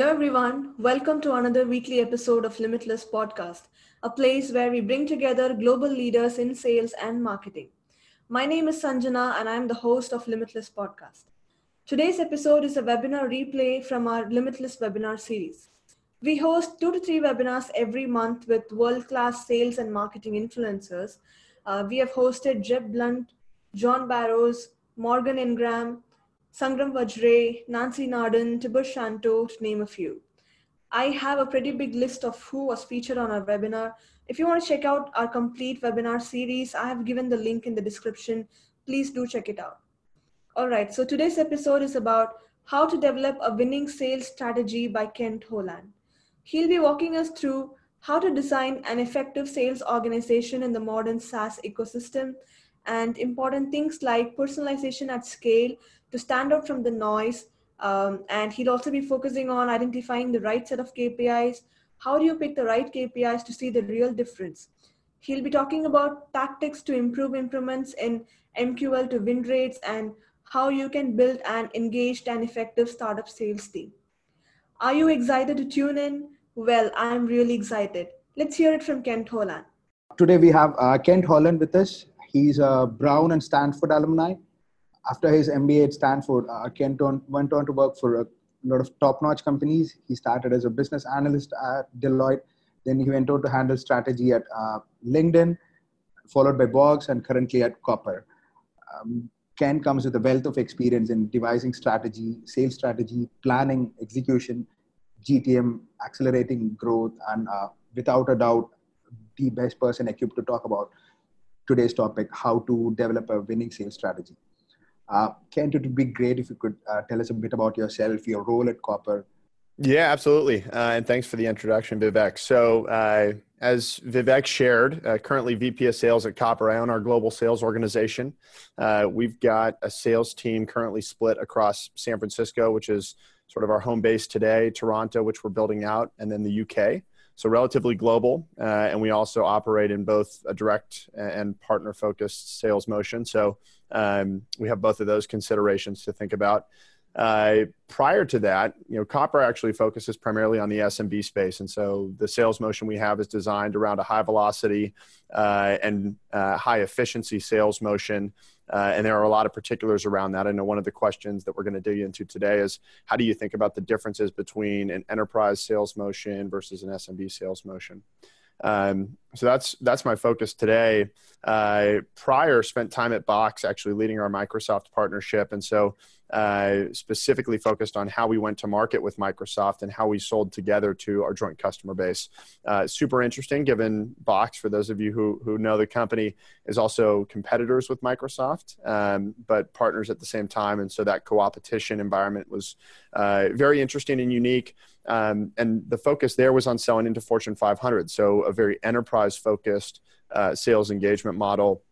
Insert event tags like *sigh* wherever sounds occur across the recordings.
Hello, everyone. Welcome to another weekly episode of Limitless Podcast, a place where we bring together global leaders in sales and marketing. My name is Sanjana, and I'm the host of Limitless Podcast. Today's episode is a webinar replay from our Limitless webinar series. We host two to three webinars every month with world class sales and marketing influencers. Uh, we have hosted Jeb Blount, John Barrows, Morgan Ingram, Sangram Vajre, Nancy Nardin, Tibor Shanto, to name a few. I have a pretty big list of who was featured on our webinar. If you want to check out our complete webinar series, I have given the link in the description. Please do check it out. All right, so today's episode is about how to develop a winning sales strategy by Kent Holland. He'll be walking us through how to design an effective sales organization in the modern SaaS ecosystem and important things like personalization at scale to stand out from the noise. Um, and he'll also be focusing on identifying the right set of KPIs. How do you pick the right KPIs to see the real difference? He'll be talking about tactics to improve improvements in MQL to win rates and how you can build an engaged and effective startup sales team. Are you excited to tune in? Well, I'm really excited. Let's hear it from Kent Holland. Today we have uh, Kent Holland with us. He's a Brown and Stanford alumni after his MBA at Stanford, uh, Kent went on to work for a lot of top-notch companies. He started as a business analyst at Deloitte. Then he went on to handle strategy at uh, LinkedIn, followed by Box, and currently at Copper. Um, Ken comes with a wealth of experience in devising strategy, sales strategy, planning, execution, GTM, accelerating growth, and uh, without a doubt, the best person equipped to talk about today's topic how to develop a winning sales strategy. Uh, Kent, it would be great if you could uh, tell us a bit about yourself, your role at Copper. Yeah, absolutely. Uh, and thanks for the introduction, Vivek. So, uh, as Vivek shared, uh, currently VP of Sales at Copper, I own our global sales organization. Uh, we've got a sales team currently split across San Francisco, which is sort of our home base today, Toronto, which we're building out, and then the UK. So, relatively global. and we also operate in both a direct and partner focused sales motion. So, um, we have both of those considerations to think about. Uh, prior to that, you know, Copper actually focuses primarily on the SMB space, and so the sales motion we have is designed around a high velocity uh, and uh, high efficiency sales motion. Uh, and there are a lot of particulars around that. I know one of the questions that we're going to dig into today is how do you think about the differences between an enterprise sales motion versus an SMB sales motion? Um, so that's that's my focus today. Uh, prior, spent time at Box actually leading our Microsoft partnership, and so uh, specifically focused on how we went to market with Microsoft and how we sold together to our joint customer base. Uh, super interesting, given Box, for those of you who who know the company, is also competitors with Microsoft, um, but partners at the same time, and so that co-opetition environment was uh, very interesting and unique. Um, and the focus there was on selling into Fortune 500, so a very enterprise focused uh, sales engagement model,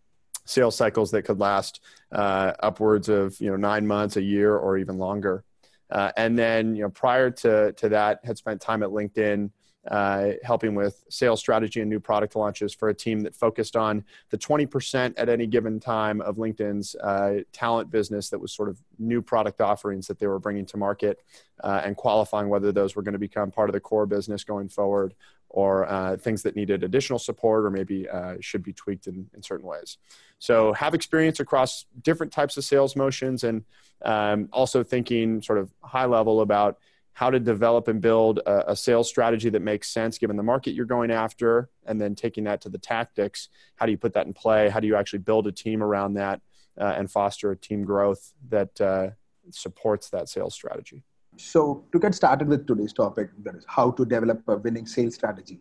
sales cycles that could last uh, upwards of you know nine months, a year, or even longer. Uh, and then you know prior to to that, had spent time at LinkedIn uh, helping with sales strategy and new product launches for a team that focused on the 20% at any given time of LinkedIn's uh, talent business that was sort of new product offerings that they were bringing to market uh, and qualifying whether those were going to become part of the core business going forward or uh, things that needed additional support or maybe uh, should be tweaked in, in certain ways. So, have experience across different types of sales motions and um, also thinking sort of high level about how to develop and build a, a, sales strategy that makes sense given the market you're going after, and then taking that to the tactics. How do you put that in play? How do you actually build a team around that uh, and foster a team growth that uh, supports that sales strategy? So, to get started with today's topic, that is how to develop a winning sales strategy.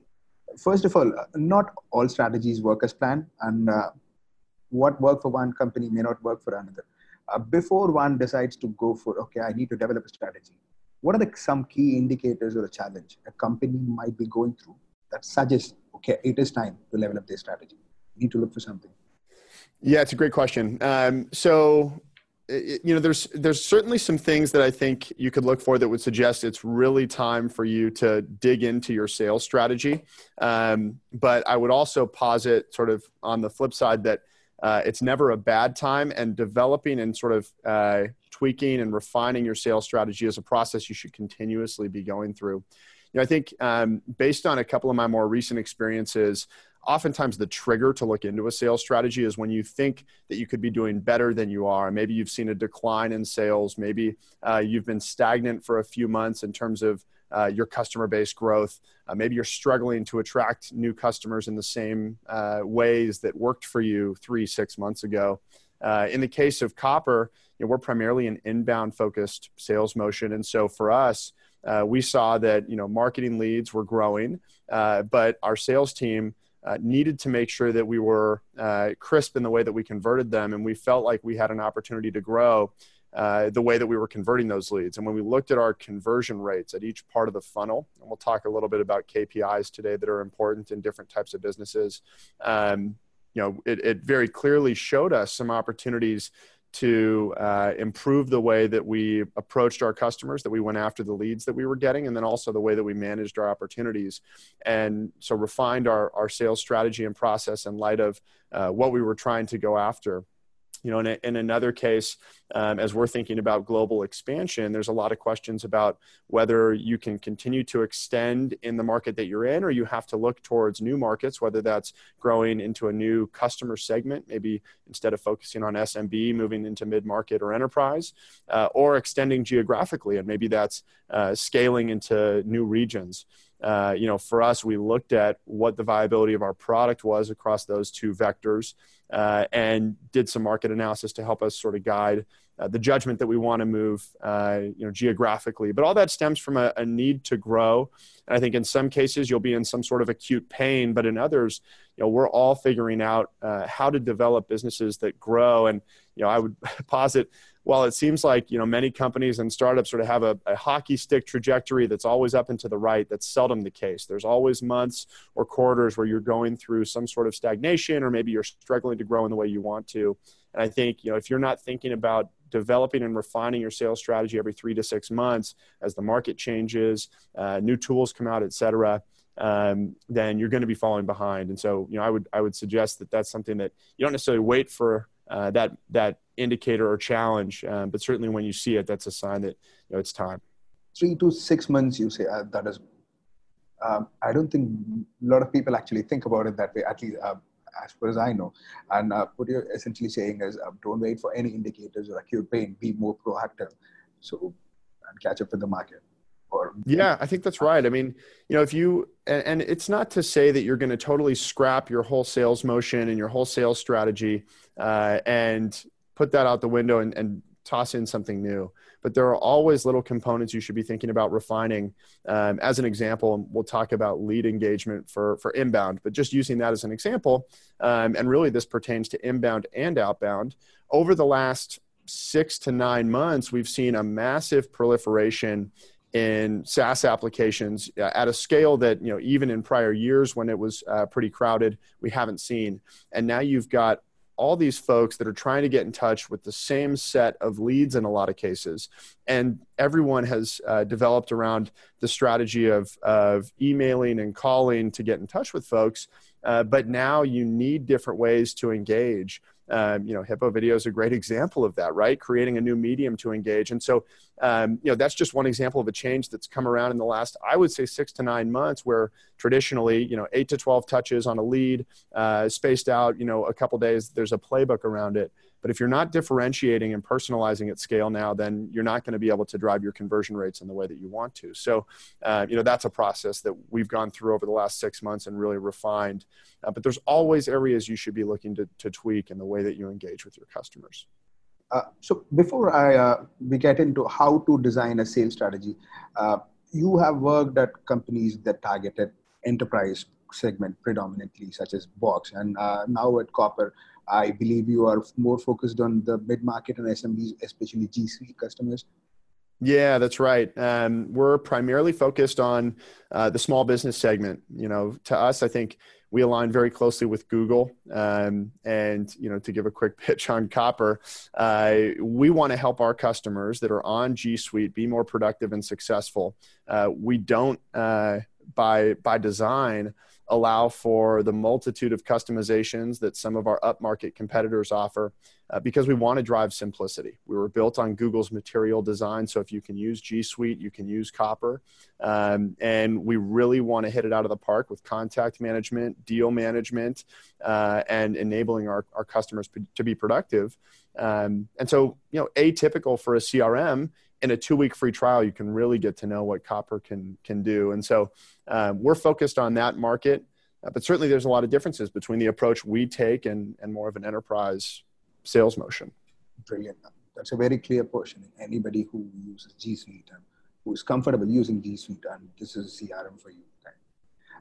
First of all, uh, not all strategies work as planned, and uh, what work for one company may not work for another. Uh, before one decides to go for, okay, I need to develop a strategy, what are the some key indicators or a challenge a company might be going through that suggests okay it is time to level up their strategy you need to look for something yeah it's a great question um, so it, you know there's there's certainly some things that i think you could look for that would suggest it's really time for you to dig into your sales strategy um, but i would also posit sort of on the flip side that uh, it's never a bad time. And developing and sort of uh, tweaking and refining your sales strategy is a process you should continuously be going through. You know, I think um, based on a couple of my more recent experiences, oftentimes the trigger to look into a sales strategy is when you think that you could be doing better than you are. Maybe you've seen a decline in sales. Maybe uh, you've been stagnant for a few months in terms of uh, your customer base growth. Uh, maybe you're struggling to attract new customers in the same uh, ways that worked for you three, six months ago. Uh, in the case of Copper, you know, we're primarily an inbound focused sales motion. And so for us, uh, we saw that you know marketing leads were growing, but our sales team uh, needed to make sure that we were uh, crisp in the way that we converted them, and we felt like we had an opportunity to grow uh, the way that we were converting those leads. And when we looked at our conversion rates at each part of the funnel, and we'll talk a little bit about KPIs today that are important in different types of businesses, um, you know, it, it very clearly showed us some opportunities to uh, improve the way that we approached our customers, that we went after the leads that we were getting, and then also the way that we managed our opportunities. And so refined our, our sales strategy and process in light of uh, what we were trying to go after you know, in, a, in another case, um, as we're thinking about global expansion, there's a lot of questions about whether you can continue to extend in the market that you're in, or you have to look towards new markets, whether that's growing into a new customer segment, maybe instead of focusing on SMB, moving into mid market or enterprise, uh, or extending geographically, and maybe that's uh, scaling into new regions. Uh, you know, for us, we looked at what the viability of our product was across those two vectors uh, and did some market analysis to help us sort of guide uh, the judgment that we want to move, uh, you know, geographically. But all that stems from a, a, need to grow. And I think in some cases you'll be in some sort of acute pain, but in others, you know, we're all figuring out uh, how to develop businesses that grow. And you know, I would *laughs* posit while it seems like you know many companies and startups sort of have a, a, hockey stick trajectory that's always up and to the right that's seldom the case. There's always months or quarters where you're going through some sort of stagnation or maybe you're struggling to grow in the way you want to. And i think you know if you're not thinking about developing and refining your sales strategy every three to six months as the market changes uh, new tools come out et cetera um, then you're going to be falling behind. And so you know i would i would suggest that that's something that you don't necessarily wait for uh, that that indicator or challenge. Um, but certainly, when you see it, that's a sign that you know it's time. Three to six months, you say uh, that is. Um, I don't think a lot of people actually think about it that way. At least, uh, as far as I know. And uh, what you're essentially saying is, uh, don't wait for any indicators or acute pain. Be more proactive. So, and catch up with the market. Or, yeah, I think that's right. I mean, you know, if you and, and it's not to say that you're going to totally scrap your whole sales motion and your whole sales strategy uh, and put that out the window and, and toss in something new. But there are always little components you should be thinking about refining. Um, as an example, we'll talk about lead engagement for, for inbound, but just using that as an example, um, and really this pertains to inbound and outbound. Over the last six to nine months, we've seen a massive proliferation in SaaS applications uh, at a scale that you know even in prior years when it was uh, pretty crowded we haven't seen. And now you've got all these folks that are trying to get in touch with the same set of leads in a lot of cases. And everyone has uh, developed around the strategy of, of emailing and calling to get in touch with folks. Uh, but now you need different ways to engage um, you know, Hippo video is a great example of that, right? Creating a new medium to engage. And so, um, you know, that's just one example of a change that's come around in the last, I would say, six to nine months, where traditionally, you know, eight to 12 touches on a lead, uh, spaced out, you know, a couple days, there's a playbook around it. But if you're not differentiating and personalizing at scale now, then you're not going to be able to drive your conversion rates in the way that you want to. So, uh, you know, that's a process that we've gone through over the last six months and really refined. Uh, but there's always areas you should be looking to, to tweak in the way that you engage with your customers. Uh, so before I uh, we get into how to design a sales strategy, uh, you have worked at companies that targeted enterprise segment predominantly, such as Box, and uh, now at Copper, I believe you are more focused on the mid market and SMBs, especially G Suite customers. Yeah, that's right. Um, we're primarily focused on uh, the small business segment. You know, to us, I think we align very closely with Google. Um, and you know, to give a quick *laughs* pitch on Copper, uh, we want to help our customers that are on G Suite be more productive and successful. Uh, we don't, uh, by by design, allow for the multitude of customizations that some of our upmarket competitors offer uh, because we want to drive simplicity. We were built on Google's material design, so if you can use G Suite, you can use Copper. Um, and we really want to hit it out of the park with contact management, deal management, uh, and enabling our, our customers p- to be productive. Um, and so, you know, atypical for a CRM in a two week free trial, you can really get to know what Copper can, can do. And so um, we're focused on that market. Uh, but certainly there's a lot of differences between the approach we take and, and more of an enterprise sales motion. Brilliant. That's a very clear portion. Anybody who uses G Suite and who is comfortable using G Suite, and this is a CRM for you.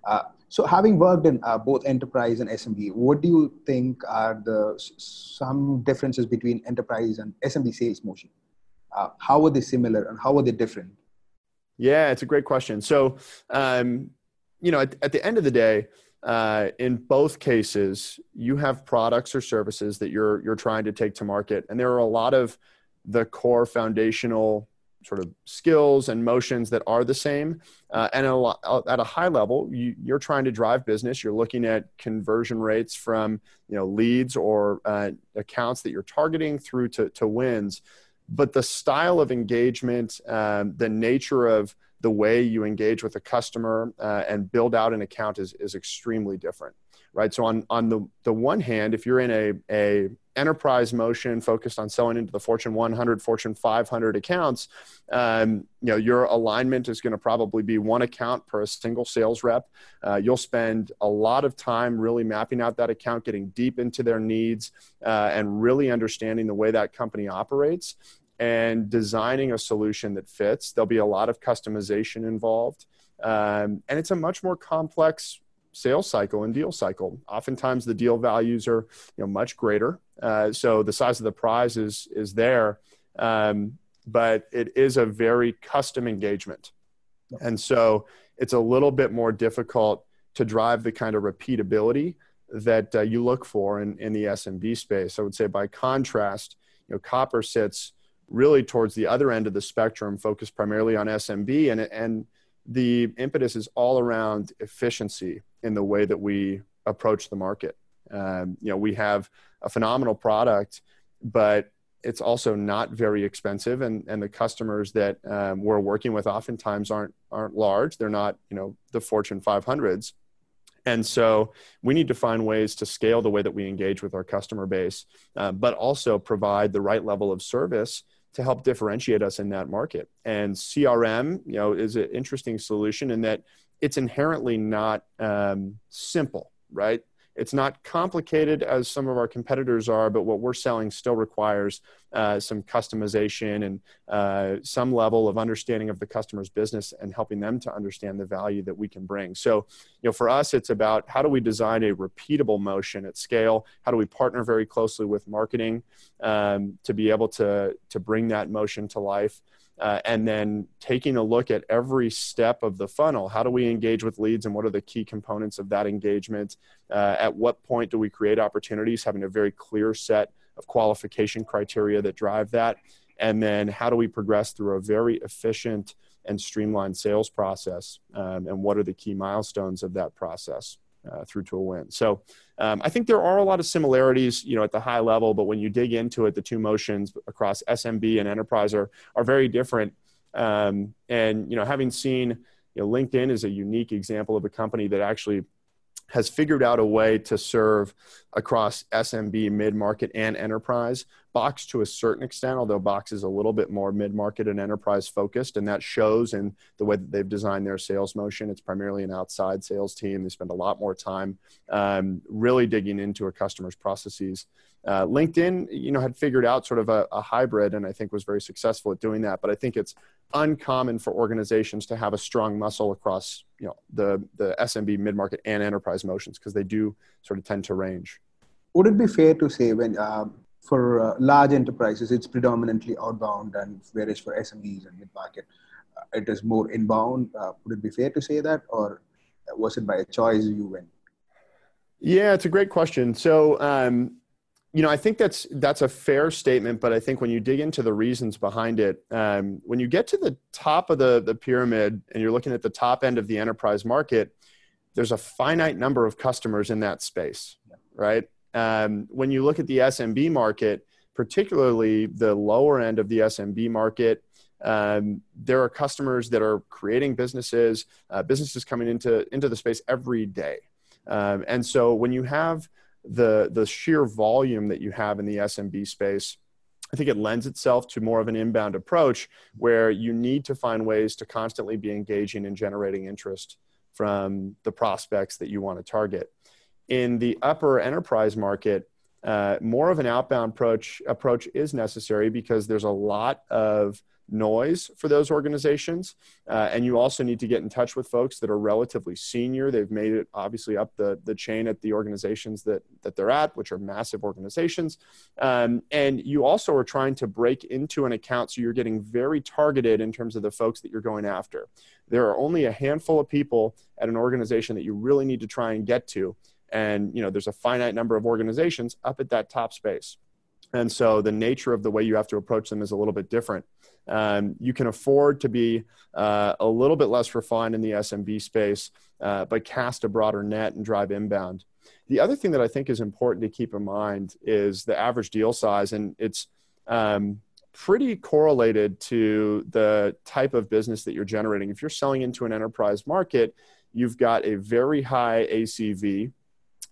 Uh, so, having worked in uh, both enterprise and SMB, what do you think are the some differences between enterprise and SMB sales motion? Uh, how are they similar and how are they different? Yeah, it's a great question. So, um, you know, at, at the end of the day, uh, in both cases, you have products or services that you're you're trying to take to market, and there are a lot of the core foundational sort of skills and motions that are the same. Uh, and a lot, uh, at a high level, you, are trying to drive business. You're looking at conversion rates from you know leads or uh, accounts that you're targeting through to, to wins. But the style of engagement, um, the nature of the way you engage with a customer uh, and build out an account is, is extremely different right so on, on the, the one hand if you're in a, a enterprise motion focused on selling into the fortune 100 fortune 500 accounts um, you know your alignment is going to probably be one account per a single sales rep uh, you'll spend a lot of time really mapping out that account getting deep into their needs uh, and really understanding the way that company operates and designing a solution that fits. There'll be a lot of customization involved. Um, and it's a much more complex sales cycle and deal cycle. Oftentimes the deal values are you know, much greater. Uh, so the size of the prize is, is there. Um, but it is a very custom engagement. And so it's a little bit more difficult to drive the kind of repeatability that uh, you look for in, in the SMB space. I would say by contrast, you know, Copper sits really towards the other end of the spectrum, focused primarily on SMB, and and the impetus is all around efficiency in the way that we approach the market. Um, you know, we have a phenomenal product, but it's also not very expensive, and and the customers that um, we're working with oftentimes aren't aren't large. They're not you know the Fortune 500s. And so we need to find ways to scale the way that we engage with our customer base, uh, but also provide the right level of service to help differentiate us in that market. And CRM, you know, is an interesting solution in that it's inherently not um, simple, right? It's not complicated as some of our competitors are, but what we're selling still requires uh, some customization and uh, some level of understanding of the customer's business and helping them to understand the value that we can bring. So, you know, for us, it's about how do we design a repeatable motion at scale? How do we partner very closely with marketing um, to be able to to bring that motion to life? Uh, and then taking a look at every step of the funnel. How do we engage with leads and what are the key components of that engagement? Uh, at what point do we create opportunities? Having a very clear set of qualification criteria that drive that. And then how do we progress through a very efficient and streamlined sales process? Um, and what are the key milestones of that process? Uh, through to a win. So um, I think there are a lot of similarities, you know, at the high level, but when you dig into it, the two motions across SMB and enterprise are are very different. Um, and you know, having seen you know, LinkedIn is a unique example of a company that actually has figured out a way to serve across SMB, mid market, and enterprise. Box to a certain extent, although Box is a little bit more mid market and enterprise focused, and that shows in the way that they've designed their sales motion. It's primarily an outside sales team. They spend a lot more time um, really digging into a customer's processes. Uh, LinkedIn, you know, had figured out sort of a, a hybrid, and I think was very successful at doing that. But I think it's uncommon for organizations to have a strong muscle across you know the the SMB mid market and enterprise motions because they do sort of tend to range. Would it be fair to say when uh, for uh, large enterprises it's predominantly outbound and whereas for SMBs and mid market uh, it is more inbound? Uh, would it be fair to say that, or was it by a choice you went? Yeah, it's a great question. So um, you know, I think that's that's a fair statement, but I think when you dig into the reasons behind it, um, when you get to the top of the the pyramid and you're looking at the top end of the enterprise market, there's a finite number of customers in that space, right? Um, when you look at the SMB market, particularly the lower end of the SMB market, um, there are customers that are creating businesses, uh, businesses coming into into the space every day, um, and so when you have the the sheer volume that you have in the SMB space, I think it lends itself to more of an inbound approach where you need to find ways to constantly be engaging and generating interest from the prospects that you want to target. In the upper enterprise market, uh, more of an outbound approach approach is necessary because there's a lot of noise for those organizations. Uh, and you also need to get in touch with folks that are relatively senior. They've made it obviously up the, the chain at the organizations that, that they're at, which are massive organizations. Um, and you also are trying to break into an account so you're getting very targeted in terms of the folks that you're going after. There are only a handful of people at an organization that you really need to try and get to. And you know, there's a finite number of organizations up at that top space. And so the nature of the way you have to approach them is a little bit different. Um, you can afford to be uh, a little bit less refined in the SMB space, uh, but cast a broader net and drive inbound. The other thing that I think is important to keep in mind is the average deal size, and it's um, pretty correlated to the type of business that you're generating. If you're selling into an enterprise market, you've got a very high ACV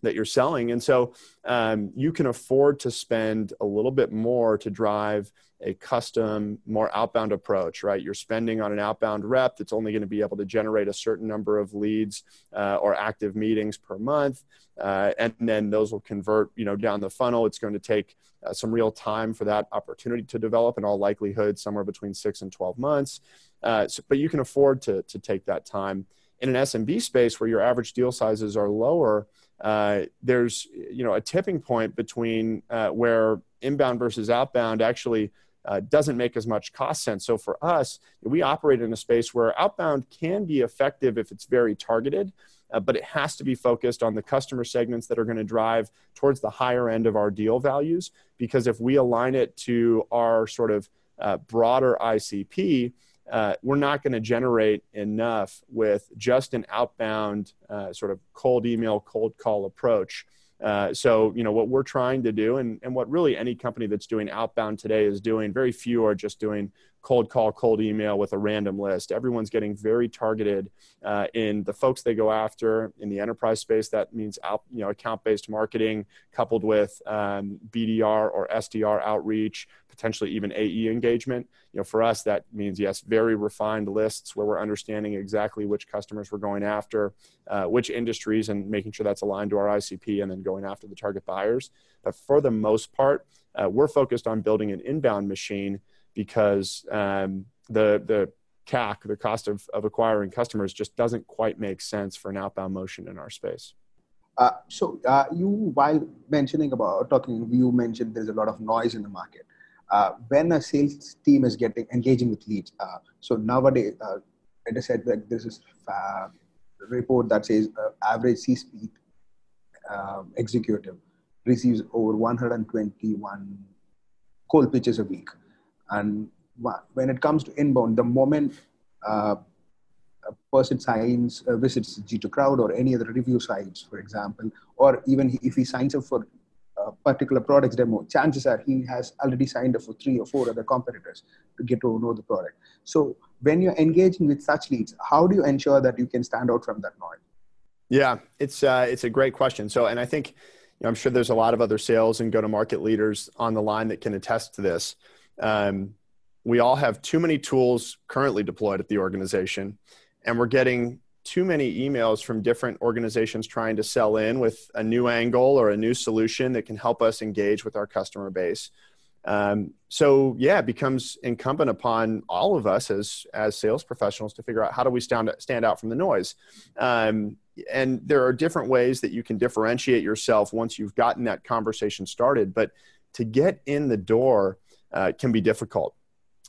that you're selling. And so um, you can afford to spend a little bit more to drive a custom, more outbound approach, right? You're spending on an outbound rep that's only going to be able to generate a certain number of leads uh, or active meetings per month. Uh, and then those will convert, you know, down the funnel. It's going to take uh, some real time for that opportunity to develop in all likelihood, somewhere between six and 12 months. Uh, so, but you can afford to, to take that time. In an SMB space where your average deal sizes are lower, uh, there's you know a tipping point between uh, where inbound versus outbound actually uh, doesn't make as much cost sense. So for us, we operate in a space where outbound can be effective if it's very targeted, uh, but it has to be focused on the customer segments that are going to drive towards the higher end of our deal values. Because if we align it to our sort of uh, broader ICP, uh, we're not going to generate enough with just an outbound uh, sort of cold email, cold call approach. Uh, so, you know, what we're trying to do, and, and what really any company that's doing outbound today is doing, very few are just doing cold call, cold email with a random list. Everyone's getting very targeted uh, in the folks they go after in the enterprise space. That means out, you know, account-based marketing coupled with um, BDR or SDR outreach, potentially even AE engagement. You know, for us, that means yes, very refined lists where we're understanding exactly which customers we're going after, uh, which industries, and making sure that's aligned to our ICP, and then going after the target buyers. But for the most part, uh, we're focused on building an inbound machine because um, the the CAC, the cost of, of acquiring customers, just doesn't quite make sense for an outbound motion in our space. Uh, so uh, you, while mentioning about talking, you mentioned there's a lot of noise in the market. Uh, when a sales team is getting engaging with leads, uh, so nowadays, uh, like I said, that this is a report that says uh, average C-suite executive receives over 121 cold pitches a week. And when it comes to inbound, the moment uh, a person signs, uh, visits G2 Crowd or any other review sites, for example, or even if he signs up for a particular products demo, chances are he has already signed up for three or four other competitors to get to know the product. So when you're engaging with such leads, how do you ensure that you can stand out from that noise? Yeah, it's uh, it's a great question. So, and I think you know, I'm sure there's a lot of other sales and go-to-market leaders on the line that can attest to this. Um, we all have too many tools currently deployed at the organization, and we're getting too many emails from different organizations trying to sell in with a new angle or a new solution that can help us engage with our customer base. Um, so yeah, it becomes incumbent upon all of us as as sales professionals to figure out how do we stand stand out from the noise. Um, and there are different ways that you can differentiate yourself once you've gotten that conversation started. But to get in the door, uh, can be difficult.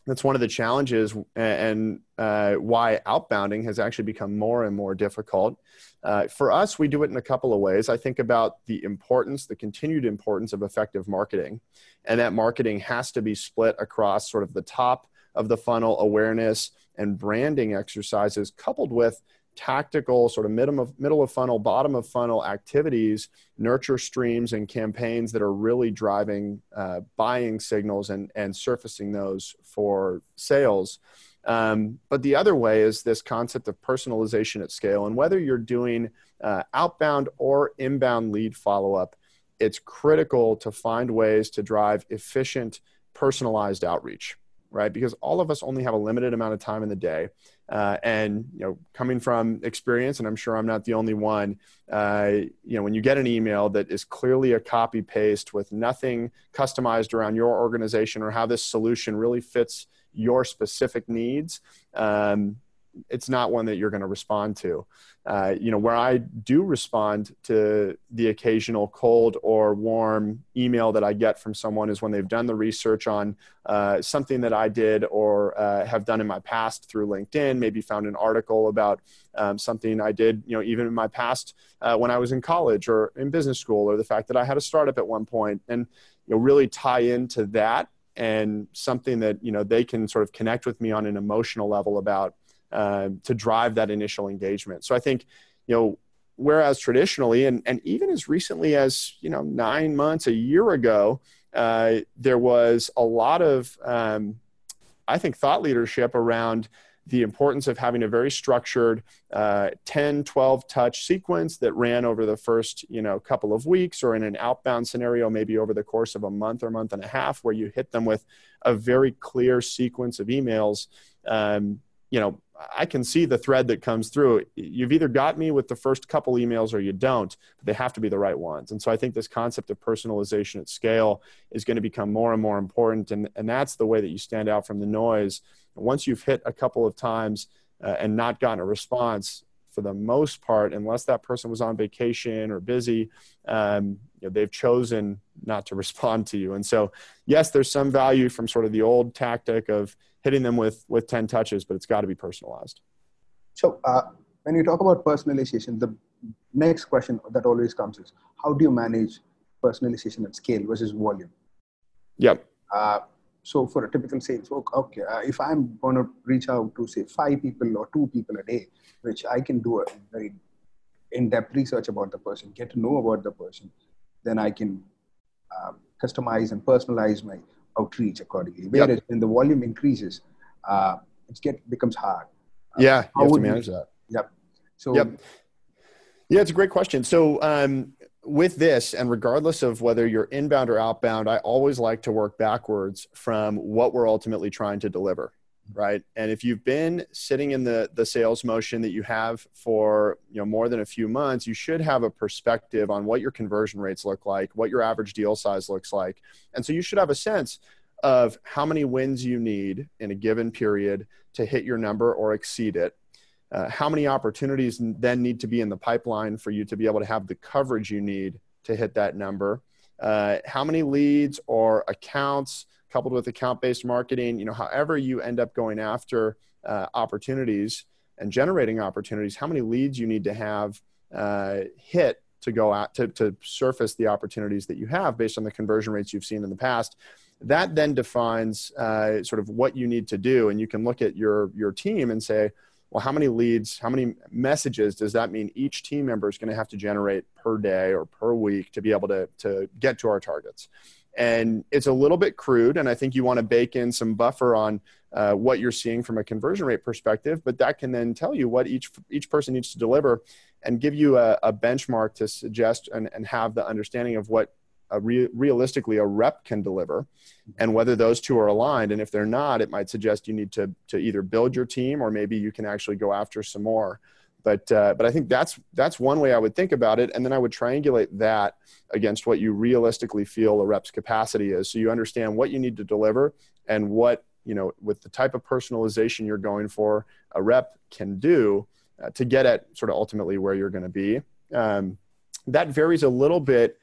That's one of the challenges and uh, why outbounding has actually become more and more difficult. Uh, for us, we do it in a couple of ways. I think about the importance, the continued importance of effective marketing, and that marketing has to be split across sort of the top of the funnel awareness and branding exercises, coupled with tactical sort of middle of middle of funnel bottom of funnel activities nurture streams and campaigns that are really driving uh, buying signals and and surfacing those for sales. Um, but the other way is this concept of personalization at scale and whether you're doing uh, outbound or inbound lead follow-up it's critical to find ways to drive efficient personalized outreach right? Because all of us only have a limited amount of time in the day uh, and you know, coming from experience, and I'm sure I'm not the only one. Uh, you know, when you get an email that is clearly a copy paste with nothing customized around your organization or how this solution really fits your specific needs, um, it's not one that you're going to respond to. Uh, you know, where I do respond to the occasional cold or warm email that I get from someone is when they've done the research on uh, something that I did or uh, have done in my past through LinkedIn, maybe found an article about um, something I did, you know, even in my past uh, when I was in college or in business school, or the fact that I had a startup at one point, and you know, really tie into that and something that you know they can sort of connect with me on an emotional level about uh, to drive that initial engagement. So I think, you know, whereas traditionally, and, and even as recently as, you know, nine months, a year ago, uh, there was a lot of, um, I think, thought leadership around the importance of having a very structured uh, 10 12 touch sequence that ran over the first you know couple of weeks or in an outbound scenario maybe over the course of a month or month and a half where you hit them with a very clear sequence of emails um, you know I can see the thread that comes through. You've either got me with the first couple emails or you don't, but they have to be the right ones. And so I think this concept of personalization at scale is going to become more and more important. And, and that's the way that you stand out from the noise. Once you've hit a couple of times uh, and not gotten a response, for the most part, unless that person was on vacation or busy, um, you know, they've chosen not to *laughs* respond to you. And so, yes, there's some value from sort of the old tactic of hitting them with with 10 touches but it's got to be personalized. So uh, when you talk about personalization the next question that always comes is how do you manage personalization at scale versus volume? Yep. Uh, so for a typical sales okay uh, if i'm going to reach out to say five people or two people a day which i can do a very in-depth research about the person get to know about the person then i can uh, customize and personalize my outreach accordingly. Whereas yep. when the volume increases, uh, it get becomes hard. Uh, yeah, you have to manage you, that. Yep. So. Yep. Yeah, it's a great question. So, um, with this, and regardless of whether you're inbound or outbound, I always like to work backwards from what we're ultimately trying to deliver right? And if you've been sitting in the the sales motion that you have for you know more than a few months you should have a perspective on what your conversion rates look like what your average deal size looks like. And so you should have a sense of how many wins you need in a given period to hit your number or exceed it. Uh, how many opportunities then need to be in the pipeline for you to be able to have the coverage you need to hit that number? Uh, how many leads or accounts coupled with account based marketing, you know, however you end up going after uh, opportunities and generating opportunities, how many leads you need to have uh, hit to go out to, to surface the opportunities that you have based on the conversion rates you've seen in the past. That then defines uh, sort of what you need to do. And you can look at your, your team and say, well, how many leads, how many messages does that mean each team member is going to have to generate per day or per week to be able to, to get to our targets? And it's a little bit crude and i think you want to bake in some buffer on uh, what you're seeing from a conversion rate perspective but that can then tell you what each each person needs to deliver and give you a, a benchmark to suggest and, and have the understanding of what a re- realistically a rep can deliver and whether those two are aligned. And if they're not it might suggest you need to to either build your team or maybe you can actually go after some more but uh, but I think that's that's one way I would think about it, and then I would triangulate that against what you realistically feel a rep's capacity is, so you understand what you need to deliver and what you know with the type of personalization you're going for, a rep can do uh, to get at sort of ultimately where you're going to be. Um, that varies a little bit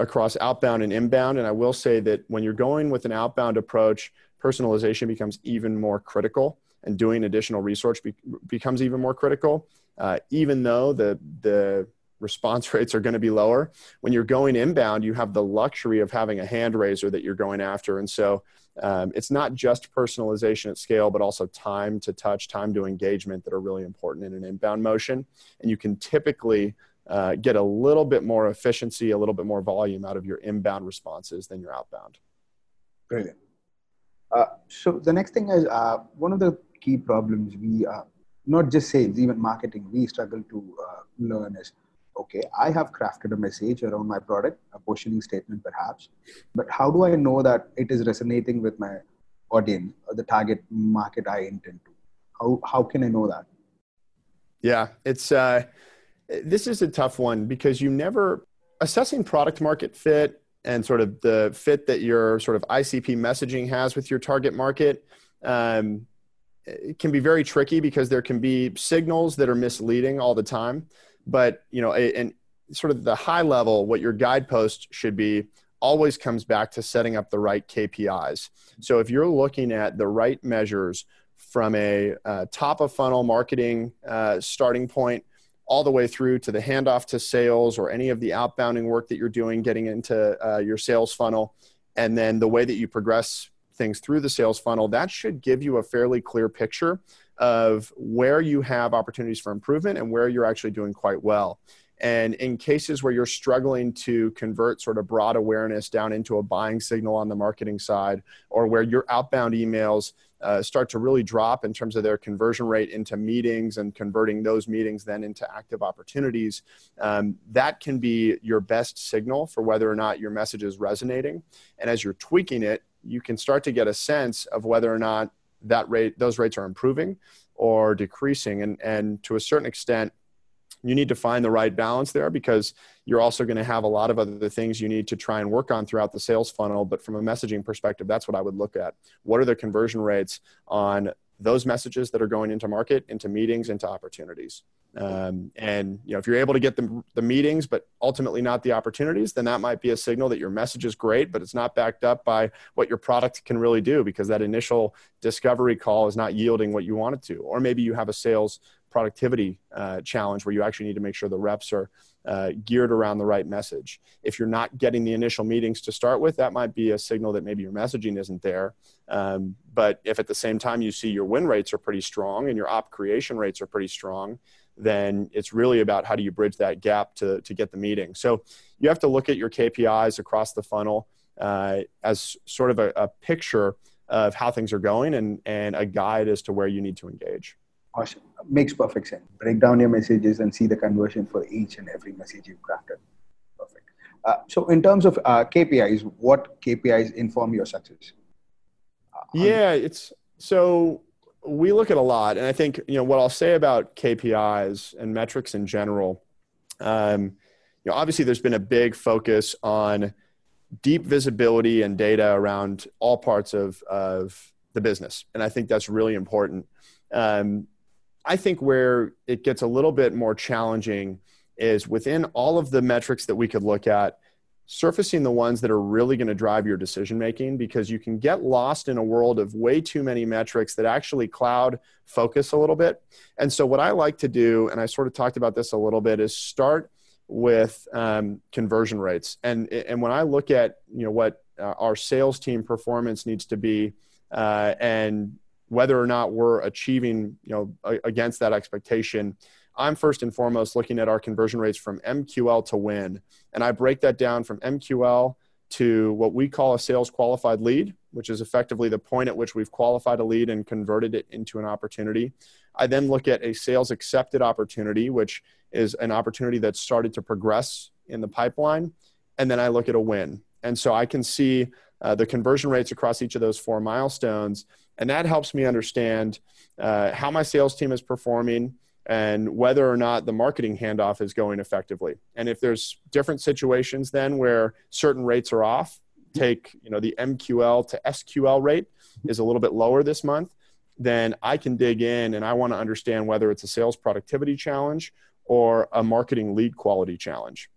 across outbound and inbound, and I will say that when you're going with an outbound approach, personalization becomes even more critical and doing additional research be- becomes even more critical uh, even though the the response *laughs* rates are going to be lower. When you're going inbound, you have the luxury of having a hand raiser that you're going after. And so um, it's not just personalization at scale, but also time to touch, time to engagement that are really important in an inbound motion. And you can typically uh, get a little bit more efficiency, a little bit more volume out of your inbound responses than your outbound. Brilliant. Uh, so the next thing is uh, one of the key problems we, uh, not just sales, even marketing, we struggle to uh, learn is okay, I have crafted a message around my product, a positioning statement perhaps, but how do I know that it is resonating with my audience or the target market I intend to? How, how can I know that? Yeah, it's, uh, this is a tough one because you never, assessing product market fit and sort of the fit that your sort of ICP messaging has with your target market um, can be very tricky because there can be signals that are misleading all the time. But you know and sort of the high level what your guidepost should be always comes back to setting up the right kpis so if you're looking at the right measures from a uh, top of funnel marketing uh, starting point all the way through to the handoff to sales or any of the outbounding work that you're doing getting into uh, your sales funnel and then the way that you progress things through the sales funnel that should give you a fairly clear picture of where you have opportunities for improvement and where you're actually doing quite well. And in cases where you're struggling to convert sort of broad awareness down into a buying signal on the marketing side, or where your outbound emails uh, start to really drop in terms of their conversion rate into meetings and converting those meetings then into active opportunities, um, that can be your best signal for whether or not your message is resonating. And as you're tweaking it, you can start to get a sense of whether or not that rate those rates are improving or decreasing. And and to a certain extent you need to find the right balance there because you're also going to have a lot of other things you need to try and work on throughout the sales funnel. But from a messaging perspective that's what i would look at. What are the conversion rates on those messages that are going into market into meetings into opportunities um, and you know, if you're able to get the, the meetings, but ultimately not the opportunities, then that might be a signal that your message is great, but it's not backed up by what your product can really do because that initial discovery call is not yielding what you want it to. Or maybe you have a sales productivity uh, challenge where you actually need to make sure the reps are uh, geared around the right message. If you're not getting the initial meetings to start with, that might be a signal that maybe your messaging isn't there. Um, but if at the same time you see your win rates are pretty strong and your op creation rates are pretty strong, then it's really about how do you bridge that gap to, to get the meeting. So you have to look at your KPIs across the funnel uh, as sort of a, a, picture of how things are going and, and a guide as to where you need to engage. Awesome. Makes perfect sense. Break down your messages and see the conversion for each and every message you've crafted. Perfect. Uh, so, in terms of uh, KPIs, what KPIs inform your success? Uh, yeah, it's so we look at a lot, and I think you know what I'll say about KPIs and metrics in general. Um, you know, obviously, there's been a big focus on deep visibility and data around all parts of of the business, and I think that's really important. Um, I think where it gets a little bit more challenging is within all of the metrics that we could look at surfacing the ones that are really going to drive your decision making because you can get lost in a world of way too many metrics that actually cloud focus a little bit. And so, what I like to do, and I sort of talked about this a little bit, is start with um, conversion rates. And and when I look at you know what uh, our sales team performance needs to be, uh, and whether or not we're achieving you know against that expectation I'm first and foremost looking at our conversion rates from MQL to win. And I break that down from MQL to what we call a sales qualified lead, which is effectively the point at which we've qualified a lead and converted it into an opportunity. I then look at a sales accepted opportunity, which is an opportunity that's started to progress in the pipeline. And then I look at a win. And so I can see uh, the conversion rates across each of those four milestones. And that helps me understand uh, how my sales team is performing, and whether or not the marketing handoff is going effectively. And if there's different situations then where certain rates are off, take you know the MQL to SQL rate is a little bit lower this month, then I can dig in and I want to understand whether it's a sales productivity challenge or a marketing lead quality challenge.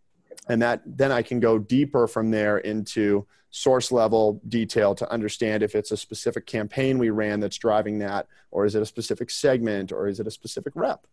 And that then I can go deeper from there into source level detail to understand if it's a specific campaign we ran that's driving that, or is it a specific segment, or is it a specific rep.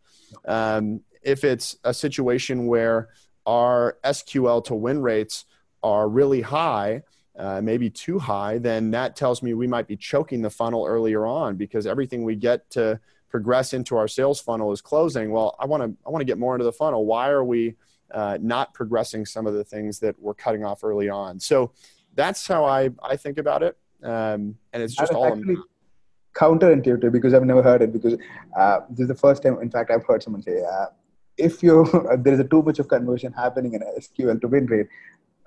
Um, if it's a situation where our SQL to win rates are really high, uh, maybe too high, then that tells me we might be choking the funnel earlier on because everything we get to progress into our sales funnel is closing. Well, I want to I want to get more into the funnel. Why are we uh, not progressing some of the things that we're cutting off early on? So that's how I I think about it, um, and it's just all. Counterintuitive because I've never heard it because uh, this is the first time. In fact, I've heard someone say. Uh, if you *laughs* there is a too much of conversion happening in SQL to win rate,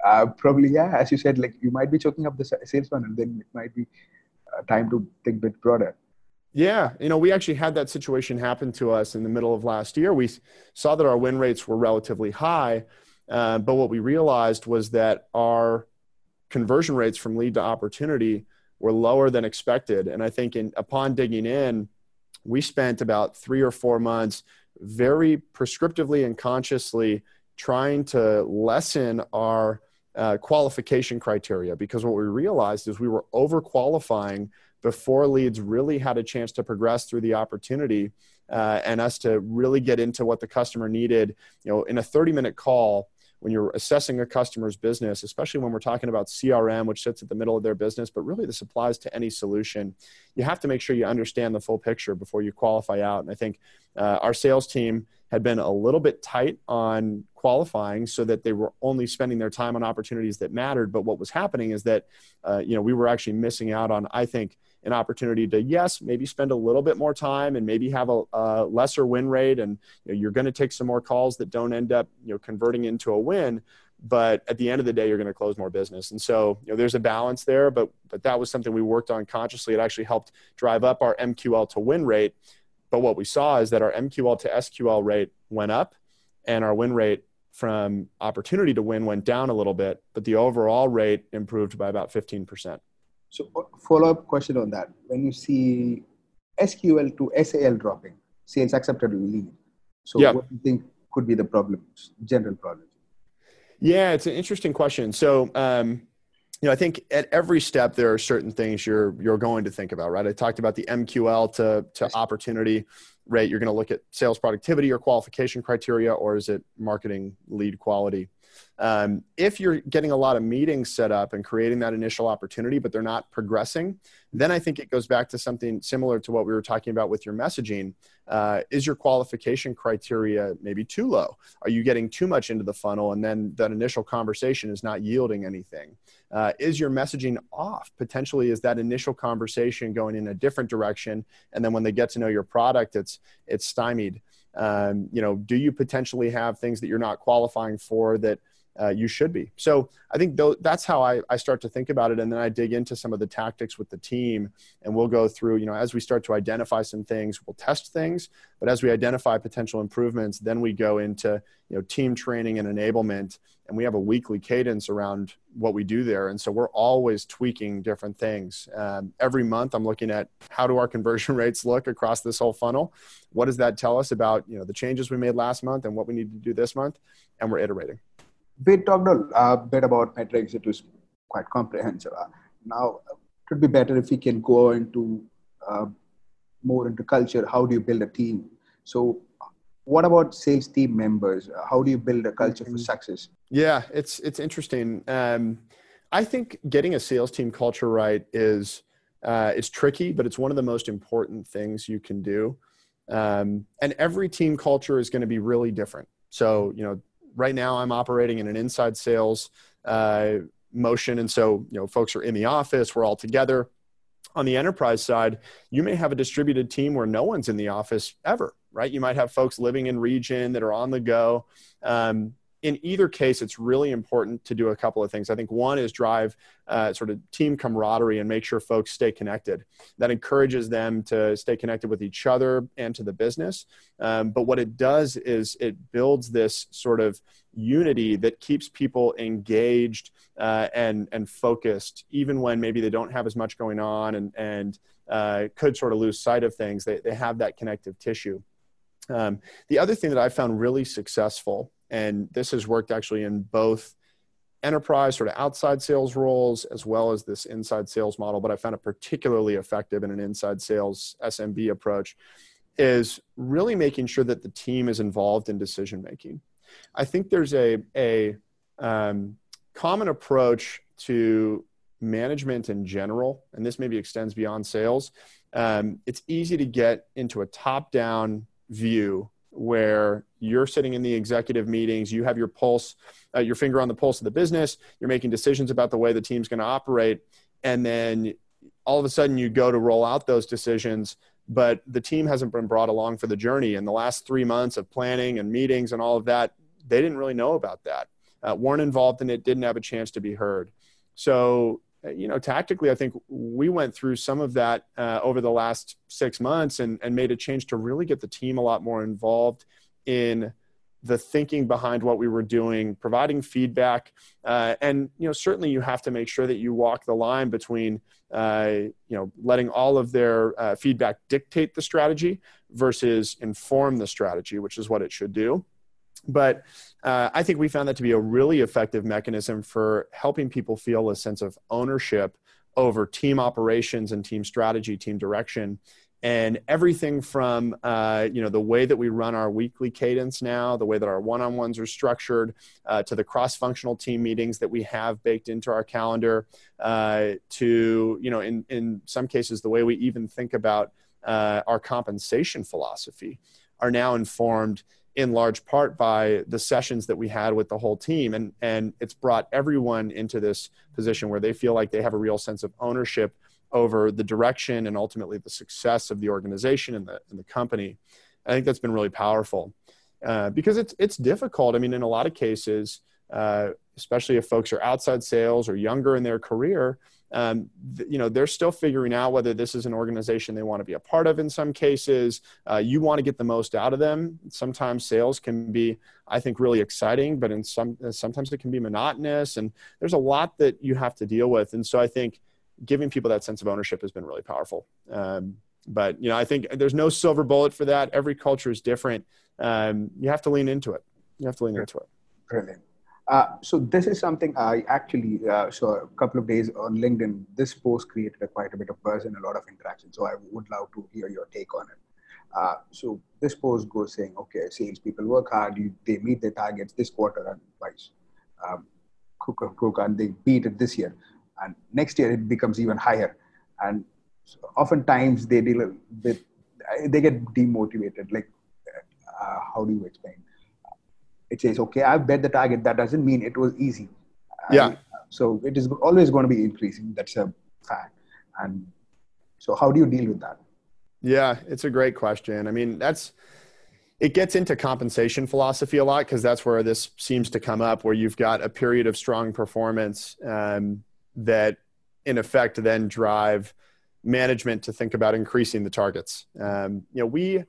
uh, probably yeah, as you said, like you might be choking up the sales funnel. Then it might be uh, time to think a bit broader. Yeah, you know, we actually had that situation happen to us in the middle of last year. We saw that our win rates were relatively high, uh, but what we realized was that our conversion rates from lead to opportunity were lower than expected. And I think in, upon digging in, we spent about three or four months very prescriptively and consciously trying to lessen our uh, qualification criteria because what we realized is we were overqualifying before leads really had a chance to progress through the opportunity uh, and us to really get into what the customer needed you know in a 30 minute call when you're assessing a customer's business especially when we're talking about crm which sits at the middle of their business but really this applies to any solution you have to make sure you understand the full picture before you qualify out. And i think uh, our sales team had been a little bit tight on qualifying so that they were only spending their time on opportunities that mattered. But what was happening is that uh, you know we were actually missing out on i think an opportunity to yes maybe spend a little bit more time and maybe have a, a lesser win rate and you know, you're going to take some more calls that don't end up you know converting into a win but at the end of the day you're going to close more business. And so you know there's a balance there but but that was something we worked on consciously. It actually helped drive up our mql to win rate. But what we saw is that our mql to sql rate went up and our win rate from opportunity to win went down a little bit but the overall rate improved by about 15% so follow up question on that. When you see SQL to SAL dropping, sales accepted lead. So yeah. what do you think could be the problems, general problems? Yeah, it's an interesting question. So, um, you know, I think at every step there are certain things you're you're going to think about, right? I talked about the MQL to to opportunity rate. You're going to look at sales productivity or qualification criteria, or is it marketing lead quality? Um, if you're getting a lot of meetings set up and creating that initial opportunity, but they're not progressing, then I think it goes back to something similar to what we were talking about with your messaging. Uh, is your qualification criteria maybe too low? Are you getting too much into the funnel and then that initial conversation is not yielding anything? Uh, is your messaging off? Potentially, is that initial conversation going in a different direction? And then when they get to know your product, it's it's stymied. Um, you know, do you potentially have things that you're not qualifying for that uh, you should be. So I think th- that's how I, I start to think about it. And then I dig into some of the tactics with the team and we'll go through, you know, as we start to identify some things, we'll test things, but as we identify potential improvements, then we go into, you know, team training and enablement. And we have a weekly cadence around what we do there. And so we're always tweaking different things. Um, every month I'm looking at how do our conversion *laughs* rates look across this whole funnel? What does that tell us about, you know, the changes we made last month and what we need to do this month? And we're iterating we talked a bit about metrics. It was quite comprehensive. Uh, now, it would be better if we can go into uh, more into culture. How do you build a team? So, what about sales team members? How do you build a culture for mm-hmm. success? Yeah, it's it's interesting. Um, I think getting a sales team culture right is uh, it's tricky, but it's one of the most important things you can do. Um, and every team culture is going to be really different. So, you know, right now I'm operating in an inside sales uh, motion. And so, you know, folks are in the office, we're all together. On the enterprise side, you may have a distributed team where no one's in the office ever, right? You might have folks living in region that are on the go. Um, in either case, it's really important to do a couple of things. I think one is drive uh, sort of team camaraderie and make sure folks stay connected. That encourages them to stay connected with each other and to the business. Um, but what it does is it builds this sort of unity that keeps people engaged uh, and and focused, even when maybe they don't have as much going on and and uh, could sort of lose sight of things. They they have that connective tissue. Um, the other thing that I found really successful and this has worked actually in both enterprise sort of outside sales roles as well as this inside sales model. But i found it particularly effective in an inside sales smb approach is really making sure that the team is involved in decision making. I think there's a, a um, common approach to management in general and this maybe extends beyond sales. Um, it's easy to get into a top down view where you're sitting in the executive meetings, you have your pulse, uh, your finger on the pulse of the business, you're making decisions about the way the team's going to operate, and then all of a sudden you go to roll out those decisions, but the team hasn't been brought along for the journey. In the last three months of planning and meetings and all of that, they didn't really know about that, uh, weren't involved in it, didn't have a chance to be heard. So you know, tactically, I think we went through some of that uh, over the last six months and, and made a change to really get the team a lot more involved in the thinking behind what we were doing, providing feedback, uh, and you know certainly you have to make sure that you walk the line between uh, you know letting all of their uh, feedback dictate the strategy versus inform the strategy, which is what it should do. But uh, I think we found that to be a really effective mechanism for helping people feel a sense of ownership over team operations and team strategy, team direction, and everything from uh, you know the way that we run our weekly cadence now, the way that our one-on-ones are structured, uh, to the cross-functional team meetings that we have baked into our calendar, uh, to you know in in some cases the way we even think about uh, our compensation philosophy are now informed in large part by the sessions that we had with the whole team. And and it's brought everyone into this position where they feel like they have a real sense of ownership over the direction and ultimately the success of the organization and the, and the company. I think that's been really powerful uh, because it's it's difficult. I mean in a lot of cases uh, especially if folks are outside sales or younger in their career um, th- you know they're still figuring out whether this is an organization they want to be a part of in some cases. Uh, you want to get the most out of them. Sometimes sales can be i think really exciting but in some sometimes it can be monotonous and there's a lot that you have to deal with and so i think giving people that sense of ownership has been really powerful. Um, but you know i think there's no silver bullet for that. Every culture is different. Um, you have to lean into it. You have to lean into it. Brilliant uh, so this is something I actually uh, saw a couple of days on LinkedIn. This post created a quite a bit of buzz and a lot of interaction. So I would love to hear your take on it. Uh, so this post goes saying, okay, salespeople work hard, you, they meet their targets this quarter and twice, um, and they beat it this year, and next year it becomes even higher, and so oftentimes they deal with they get demotivated. Like, uh, how do you explain? It says, okay, I've bet the target. That doesn't mean it was easy. Yeah. I, so it is always going to be increasing. That's a fact. And so how do you deal with that? Yeah, it's a great question. I mean, that's it gets into compensation philosophy a lot because that's where this seems to come up, where you've got a period of strong performance um, that, in effect, then drive management to think about increasing the targets. Um, you know, we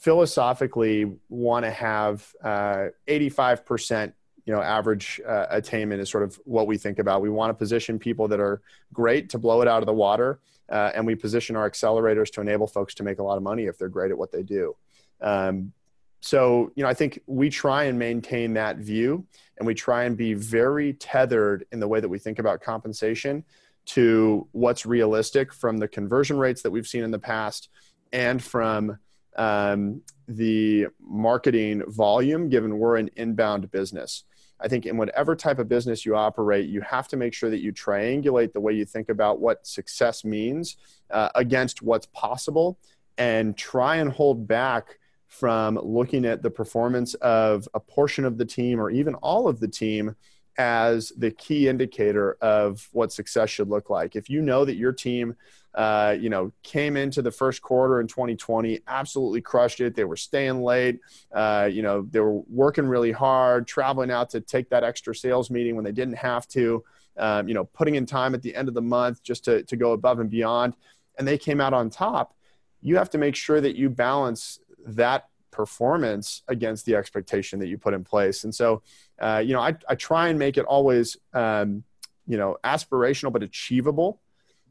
philosophically want to have uh, 85% you know average uh, attainment is sort of what we think about. We want to position people that are great to blow it out of the water uh, and we position our accelerators to enable folks to make a lot of money if they're great at what they do. Um, so you know i think we try and maintain that view and we try and be very tethered in the way that we think about compensation to what's realistic from the conversion rates that we've seen in the past and from um, the marketing volume given we're an inbound business. I think in whatever type of business you operate, you have to make sure that you triangulate the way you think about what success means uh, against what's possible and try and hold back from looking at the performance of a portion of the team or even all of the team as the key indicator of what success should look like. If you know that your team uh, you know, came into the first quarter in 2020, absolutely crushed it. They were staying late. Uh, you know, they were working really hard, traveling out to take that extra sales meeting when they didn't have to. Um, you know, putting in time at the end of the month just to to go above and beyond, and they came out on top. You have to make sure that you balance that performance against the expectation that you put in place. And so, uh, you know, I, I try and make it always, um, you know, aspirational but achievable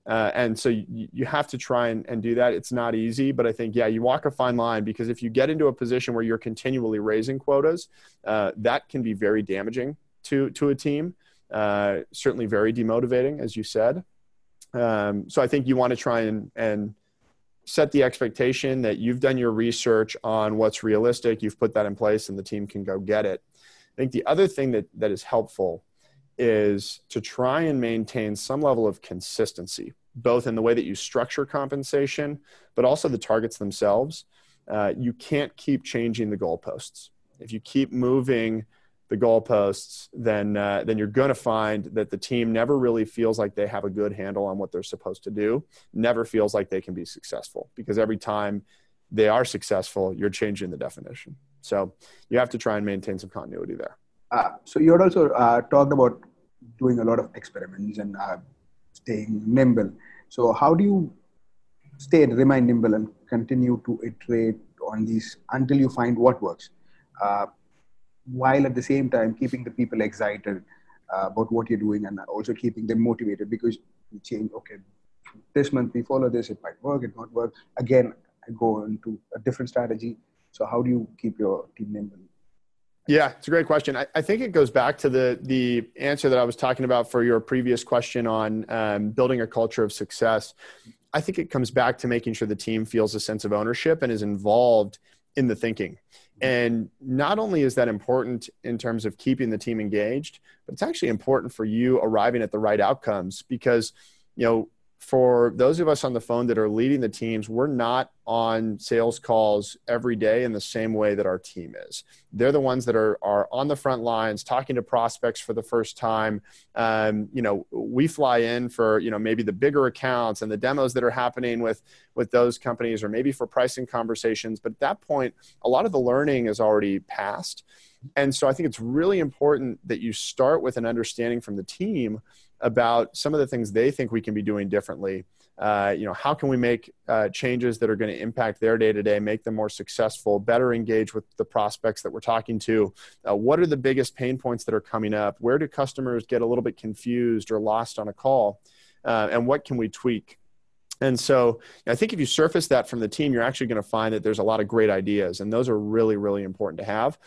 Uh, and so you, you, have to try and, and do that. It's not easy, but I think, yeah, you walk a fine line because if you get into a position where you're continually raising quotas, uh, that can be very damaging to, to a team. Uh, certainly very demotivating, as you said. Um, so I think you want to try and, and set the expectation that you've done your research on what's realistic, you've put that in place, and the team can go get it. I think the other thing that, that is helpful is to try and maintain some level of consistency, both in the way that you structure compensation, but also the targets themselves. Uh, you can't keep changing the goalposts. If you keep moving the goalposts, then uh, then you're going to find that the team never really feels like they have a good handle on what they're supposed to do. Never feels like they can be successful because every time they are successful, you're changing the definition. So you have to try and maintain some continuity there. Uh, so you had also uh, talked about doing a lot of experiments and uh, staying nimble. So how do you stay and remain nimble and continue to iterate on these until you find what works? While at the same time keeping the people excited uh, about what you're doing and also keeping them motivated because you change okay this month we follow this it might work it might work again i go into a different strategy so how do you keep your team nimble yeah, it's a great question. I, I, think it goes back to the the answer that I was talking about for your previous question on um, building a culture of success. I think it comes back to making sure the team feels a sense of ownership and is involved in the thinking. And not only is that important in terms of keeping the team engaged, but it's actually important for you arriving at the right outcomes because, you know, for those of us on the phone that are leading the teams, we're not on sales calls every day in the same way that our team is. They're the ones that are, are on the front lines talking to prospects for the first time. Um, you know, we fly in for, you know, maybe the bigger accounts and the demos that are happening with, with those companies or maybe for pricing conversations. But at that point, a lot of the learning is already passed. And so I think it's really important that you start with an understanding from the team about some of the things they think we can be doing differently. Uh, you know, how can we make uh, changes that are going to impact their day to day, make them more successful, better engage with the prospects that we're talking to? Uh, what are the biggest pain points that are coming up? Where do customers get a little bit confused or lost on a call? Uh, and what can we tweak? And so I think if you surface that from the team, you're actually going to find that there's a lot of great ideas, and those are really, really important to have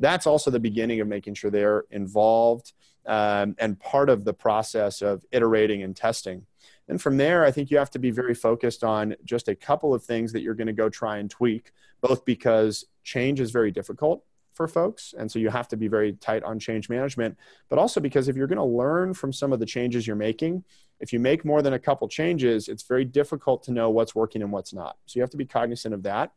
that's also the beginning of making sure they're involved um, and part of the process of iterating and testing. And from there, I think you have to be very focused on just a couple of things that you're going to go try and tweak, both because change is very difficult for folks. And so you have to be very tight on change management, but also because if you're going to learn from some of the changes you're making, if you make more than a couple changes, it's very difficult to know what's working and what's not. So you have to be cognizant of that.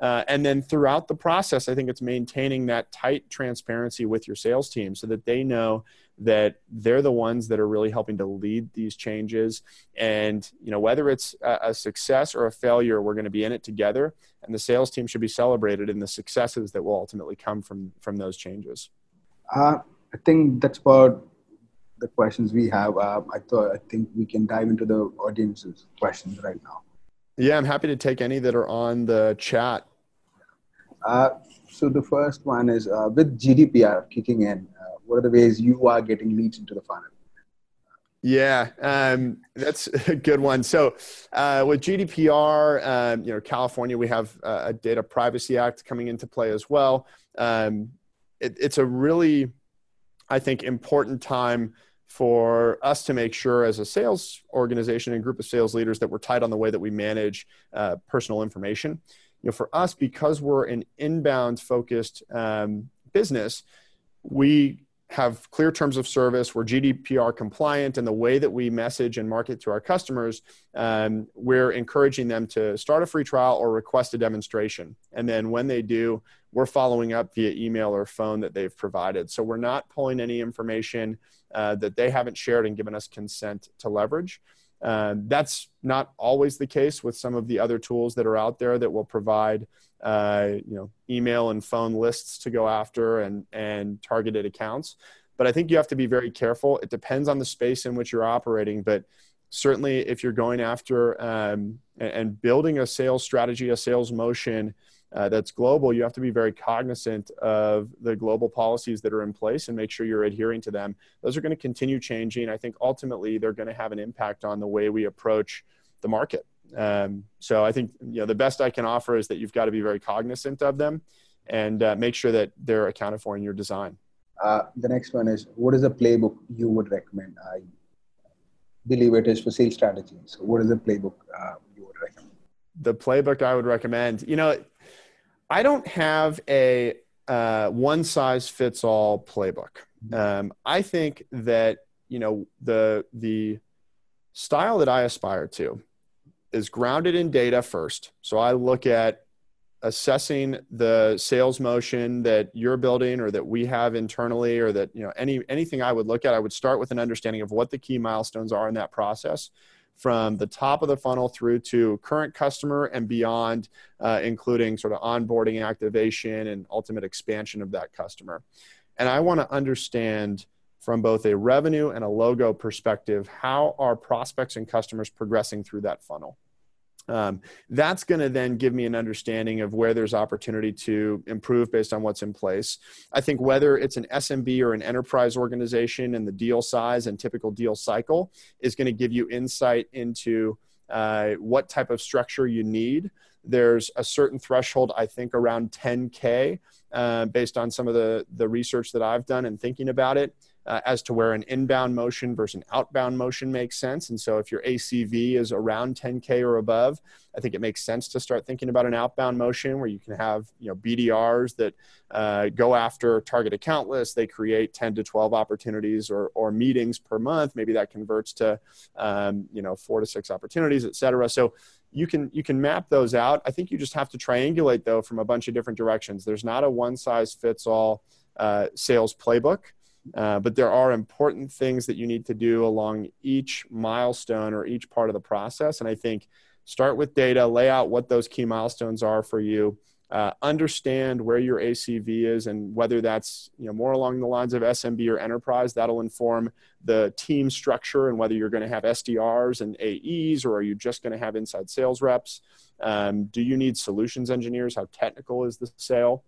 Uh, and then throughout the process, I think it's maintaining that tight transparency with your sales team so that they know that they're the ones that are really helping to lead these changes. And you know, whether it's a, a success or a failure, we're going to be in it together. And the sales team should be celebrated in the successes that will ultimately come from from those changes. Uh, I think that's about the questions we have. Uh, I thought I think we can dive into the audience's questions right now. Yeah, I'm happy to take any that are on the chat. Uh, so the first one is uh, with GDPR kicking in, uh, what are the ways you are getting leads into the funnel? Yeah, um, that's *laughs* a good one. So, uh, with GDPR, um, you know, California, we have a Data Privacy Act coming into play as well. Um, it, it's a really, I think, important time for us to make sure as a sales organization and group of sales leaders that we're tight on the way that we manage uh, personal information you know for us because we're an inbound focused um, business we have clear terms of service. We're gdpr compliant and the way that we message and market to our customers um, we're encouraging them to start a free trial or request a demonstration. And then when they do we're following up via email or phone that they've provided. So we're not pulling any information uh, that they haven't shared and given us consent to leverage. Uh, that's not always the case with some of the other tools that are out there that will provide, uh, you know, email and phone lists to go after and and targeted accounts. But I think you have to be very careful. It depends on the space in which you're operating, but certainly if you're going after um, and building a sales strategy, a sales motion uh, that's global, you have to be very cognizant of the global policies that are in place and make sure you're adhering to them. Those are going to continue changing. I think ultimately they're going to have an impact on the way we approach the market. Um, so I think you know the best I can offer is that you've got to be very cognizant of them and uh, make sure that they're accounted for in your design. Uh, the next one is what is a playbook you would recommend? I believe it is for sales strategy. So what is the playbook uh, you would recommend? The playbook I would recommend, you know, I don't have a uh, one size fits all playbook. Mm-hmm. Um, I think that you know the the style that I aspire to is grounded in data first. So I look at assessing the sales motion that you're building or that we have internally or that you know any anything i would look at i would start with an understanding of what the key milestones are in that process from the top of the funnel through to current customer and beyond uh, including sort of onboarding activation and ultimate expansion of that customer. And i want to understand from both a revenue and a logo perspective how are prospects and customers progressing through that funnel um, that's going to then give me an understanding of where there's opportunity to improve based on what's in place. I think whether it's an SMB or an enterprise organization and the deal size and typical deal cycle is going to give you insight into uh, what type of structure you need. There's a certain threshold, I think, around 10K, uh, based on some of the, the research that I've done and thinking about it uh, as to where an inbound motion versus an outbound motion makes sense. And so if your ACV is around 10K or above, I think it makes sense to start thinking about an outbound motion where you can have you know BDRs that uh, go after target account lists. They create 10 to 12 opportunities or, or meetings per month. Maybe that converts to um, you know four to six opportunities, et cetera. So you can you can map those out. I think you just have to triangulate though from a bunch of different directions. There's not a one size fits all uh, sales playbook. Uh, but there are important things that you need to do along each milestone or each part of the process. And I think start with data, lay out what those key milestones are for you, uh, understand where your ACV is, and whether that's you know more along the lines of SMB or enterprise. That'll inform the team structure and whether you're going to have SDRs and AEs or are you just going to have inside sales reps. Um, do you need solutions engineers? How technical is the sale?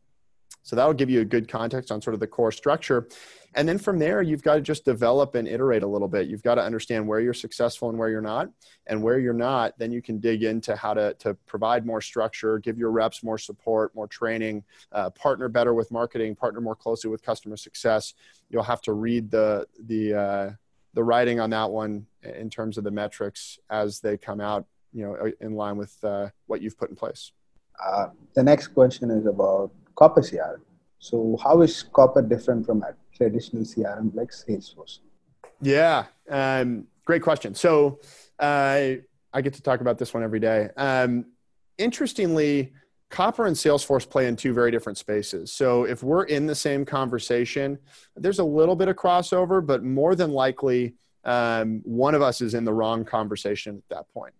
So that'll give you a good context on sort of the core structure. And then from there, you've got to just develop and iterate a little bit. You've got to understand where you're successful and where you're not. And where you're not, then you can dig into how to, to provide more structure, give your reps more support, more training, uh, partner better with marketing, partner more closely with customer success. You'll have to read the, the, uh, the writing on that one in terms of the metrics as they come out, you know, in line with uh, what you've put in place. Uh, the next question is about Copper CRM. So how is Copper different from a traditional CRM like Salesforce? Yeah, um, great question. So uh, I get to talk about this one every day. Um, interestingly, Copper and Salesforce play in two very different spaces. So if we're in the same conversation, there's a little bit of crossover, but more than likely, um, one of us is in the wrong conversation at that point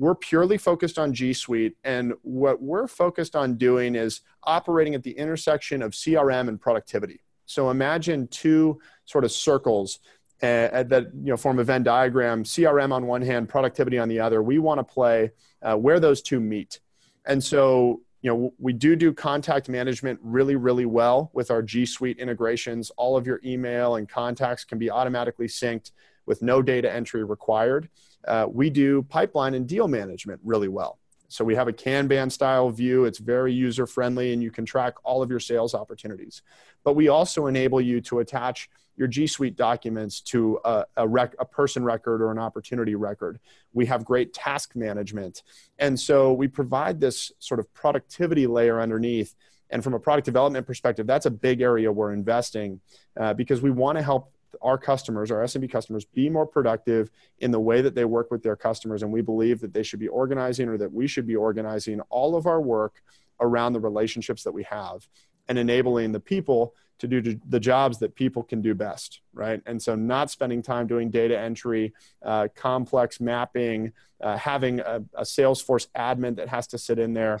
we're purely focused on G Suite. And what we're focused on doing is operating at the intersection of CRM and productivity. So imagine two sort of circles uh, that you know form a Venn diagram. CRM on one hand, productivity on the other. We want to play uh, where those two meet. And so you know we do do contact management really really well with our G Suite integrations. All of your email and contacts can be automatically synced with no data entry required uh, we do pipeline and deal management really well. So we have a Kanban style view. It's very user friendly and you can track all of your sales opportunities. But we also enable you to attach your G Suite documents to a, a, rec, a person record or an opportunity record. We have great task management. And so we provide this sort of productivity layer underneath. And from a product development perspective, that's a big area we're investing uh, because we want to help our customers, our SMB customers, be more productive in the way that they work with their customers. And we believe that they should be organizing or that we should be organizing all of our work around the relationships that we have and enabling the people to do the jobs that people can do best, right? And so, not spending time doing data entry, uh, complex mapping, uh, having a, a Salesforce admin that has to sit in there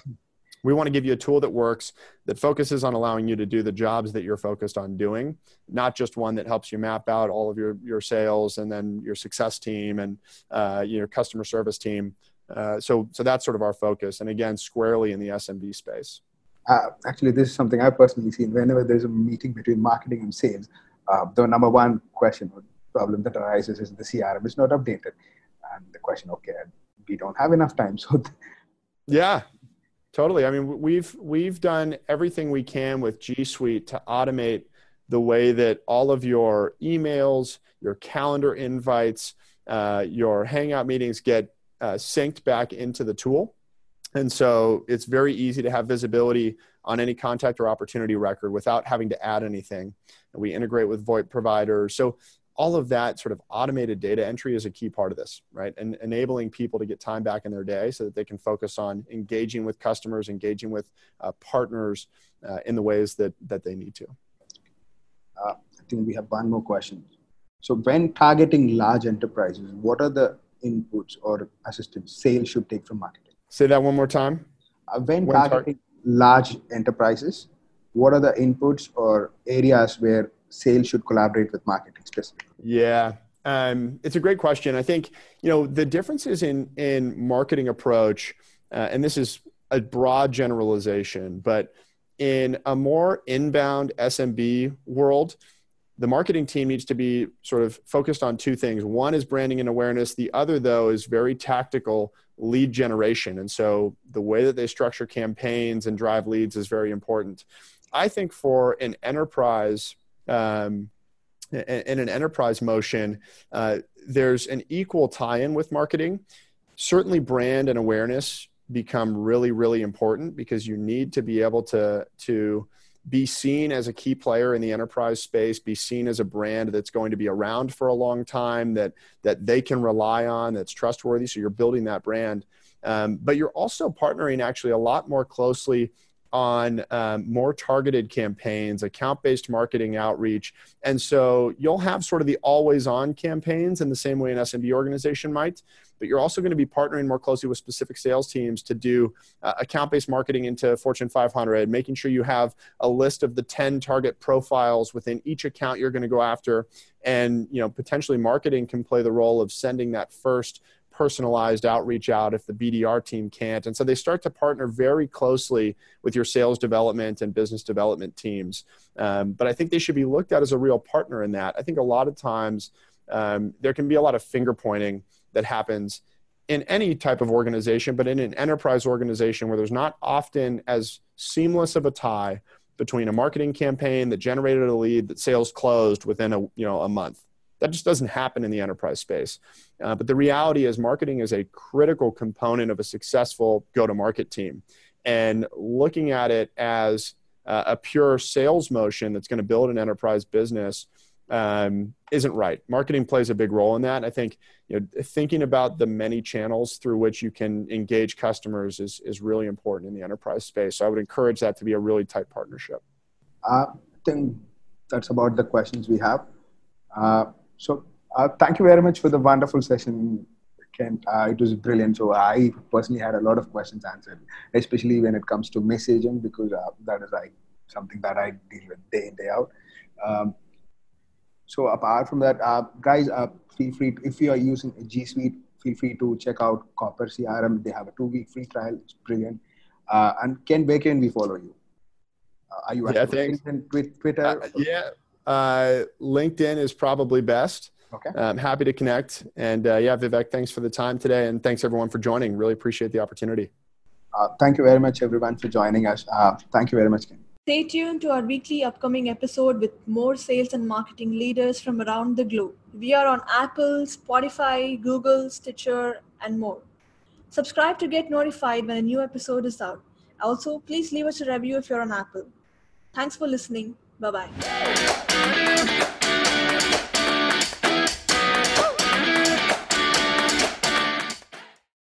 we want to give you a tool that works, that focuses on allowing you to do the jobs that you're focused on doing, not just one that helps you map out all of your, your sales and then your success team and uh, your customer service team. Uh, so, so that's sort of our focus. And again, squarely in the SMB space. uh, actually, this is something I've personally seen. Whenever there's a meeting between marketing and sales, uh, the number one question or problem that arises is the CRM is not updated, and the question, okay, we don't have enough time, so. yeah, totally. I mean, we've we've done everything we can with G Suite to automate the way that all of your emails, your calendar invites, uh, your Hangout meetings get uh, synced back into the tool. And so it's very easy to have visibility on any contact or opportunity record without having to add anything. And we integrate with VoIP providers. So all of that sort of automated data entry is a key part of this, right? And enabling people to get time back in their day so that they can focus on engaging with customers, engaging with uh, partners uh, in the ways that, that they need to. Uh, I think we have one more question. So when targeting large enterprises, what are the inputs or assistance sales should take from marketing? Say that one more time. Uh, when, when targeting tar- large enterprises, what are the inputs or areas where sales should collaborate with marketing specifically? Yeah, um, it's a great question. I think you know the differences in in marketing approach, uh, and this is a broad generalization, but in a more inbound SMB world, the marketing team needs to be sort of focused on two things. One is branding and awareness. The other, though, is very tactical lead generation. And so the way that they structure campaigns and drive leads is very important. I think for an enterprise, um, in an enterprise motion, uh, there's an equal tie in with marketing. Certainly, brand and awareness become really, really important because you need to be able to, to be seen as a key player in the enterprise space be seen as a brand that's going to be around for a long time that that they can rely on that's trustworthy so you're building that brand um, but you're also partnering actually a lot more closely on um, more targeted campaigns, account based marketing outreach. And so you'll have sort of the always on campaigns in the same way an SMB organization might, but you're also going to be partnering more closely with specific sales teams to do uh, account based marketing into Fortune 500, making sure you have a list of the 10 target profiles within each account you're going to go after. And you know, potentially marketing can play the role of sending that first personalized outreach out if the BDR team can't. And so they start to partner very closely with your sales development and business development teams. Um, but I think they should be looked at as a real partner in that. I think a lot of times um, there can be a lot of finger pointing that happens in any type of organization, but in an enterprise organization where there's not often as seamless of a tie between a marketing campaign that generated a lead that sales closed within a you know a month that just doesn't happen in the enterprise space. Uh, but the reality is, marketing is a critical component of a successful go to market team. And looking at it as uh, a pure sales motion that's going to build an enterprise business um, isn't right. Marketing plays a big role in that. I think you know, thinking about the many channels through which you can engage customers is, is really important in the enterprise space. So I would encourage that to be a really tight partnership. Uh, I think that's about the questions we have. Uh, so uh, thank you very much for the wonderful session, Kent. Uh, it was brilliant. So I personally had a lot of questions answered, especially when it comes to messaging, because uh, that is like something that I deal with day in day out. Um, so apart from that, uh, guys, uh, feel free to, if you are using G Suite, feel free to check out Copper CRM. They have a two-week free trial. It's brilliant. Uh, and Ken, where can we follow you? are you yeah, thanks. Twitter? yeah, uh, LinkedIn is probably best. Okay. I'm happy to connect. And uh, yeah, Vivek, thanks for the time today. And thanks everyone for joining. Really appreciate the opportunity. Uh, thank you very much, everyone, for joining us. Uh, thank you very much, Ken. Stay tuned to our weekly upcoming episode with more sales and marketing leaders from around the globe. We are on Apple, Spotify, Google, Stitcher, and more. Subscribe to get notified when a new episode is out. Also, please leave us a review if you're on Apple. Thanks for listening. 拜拜。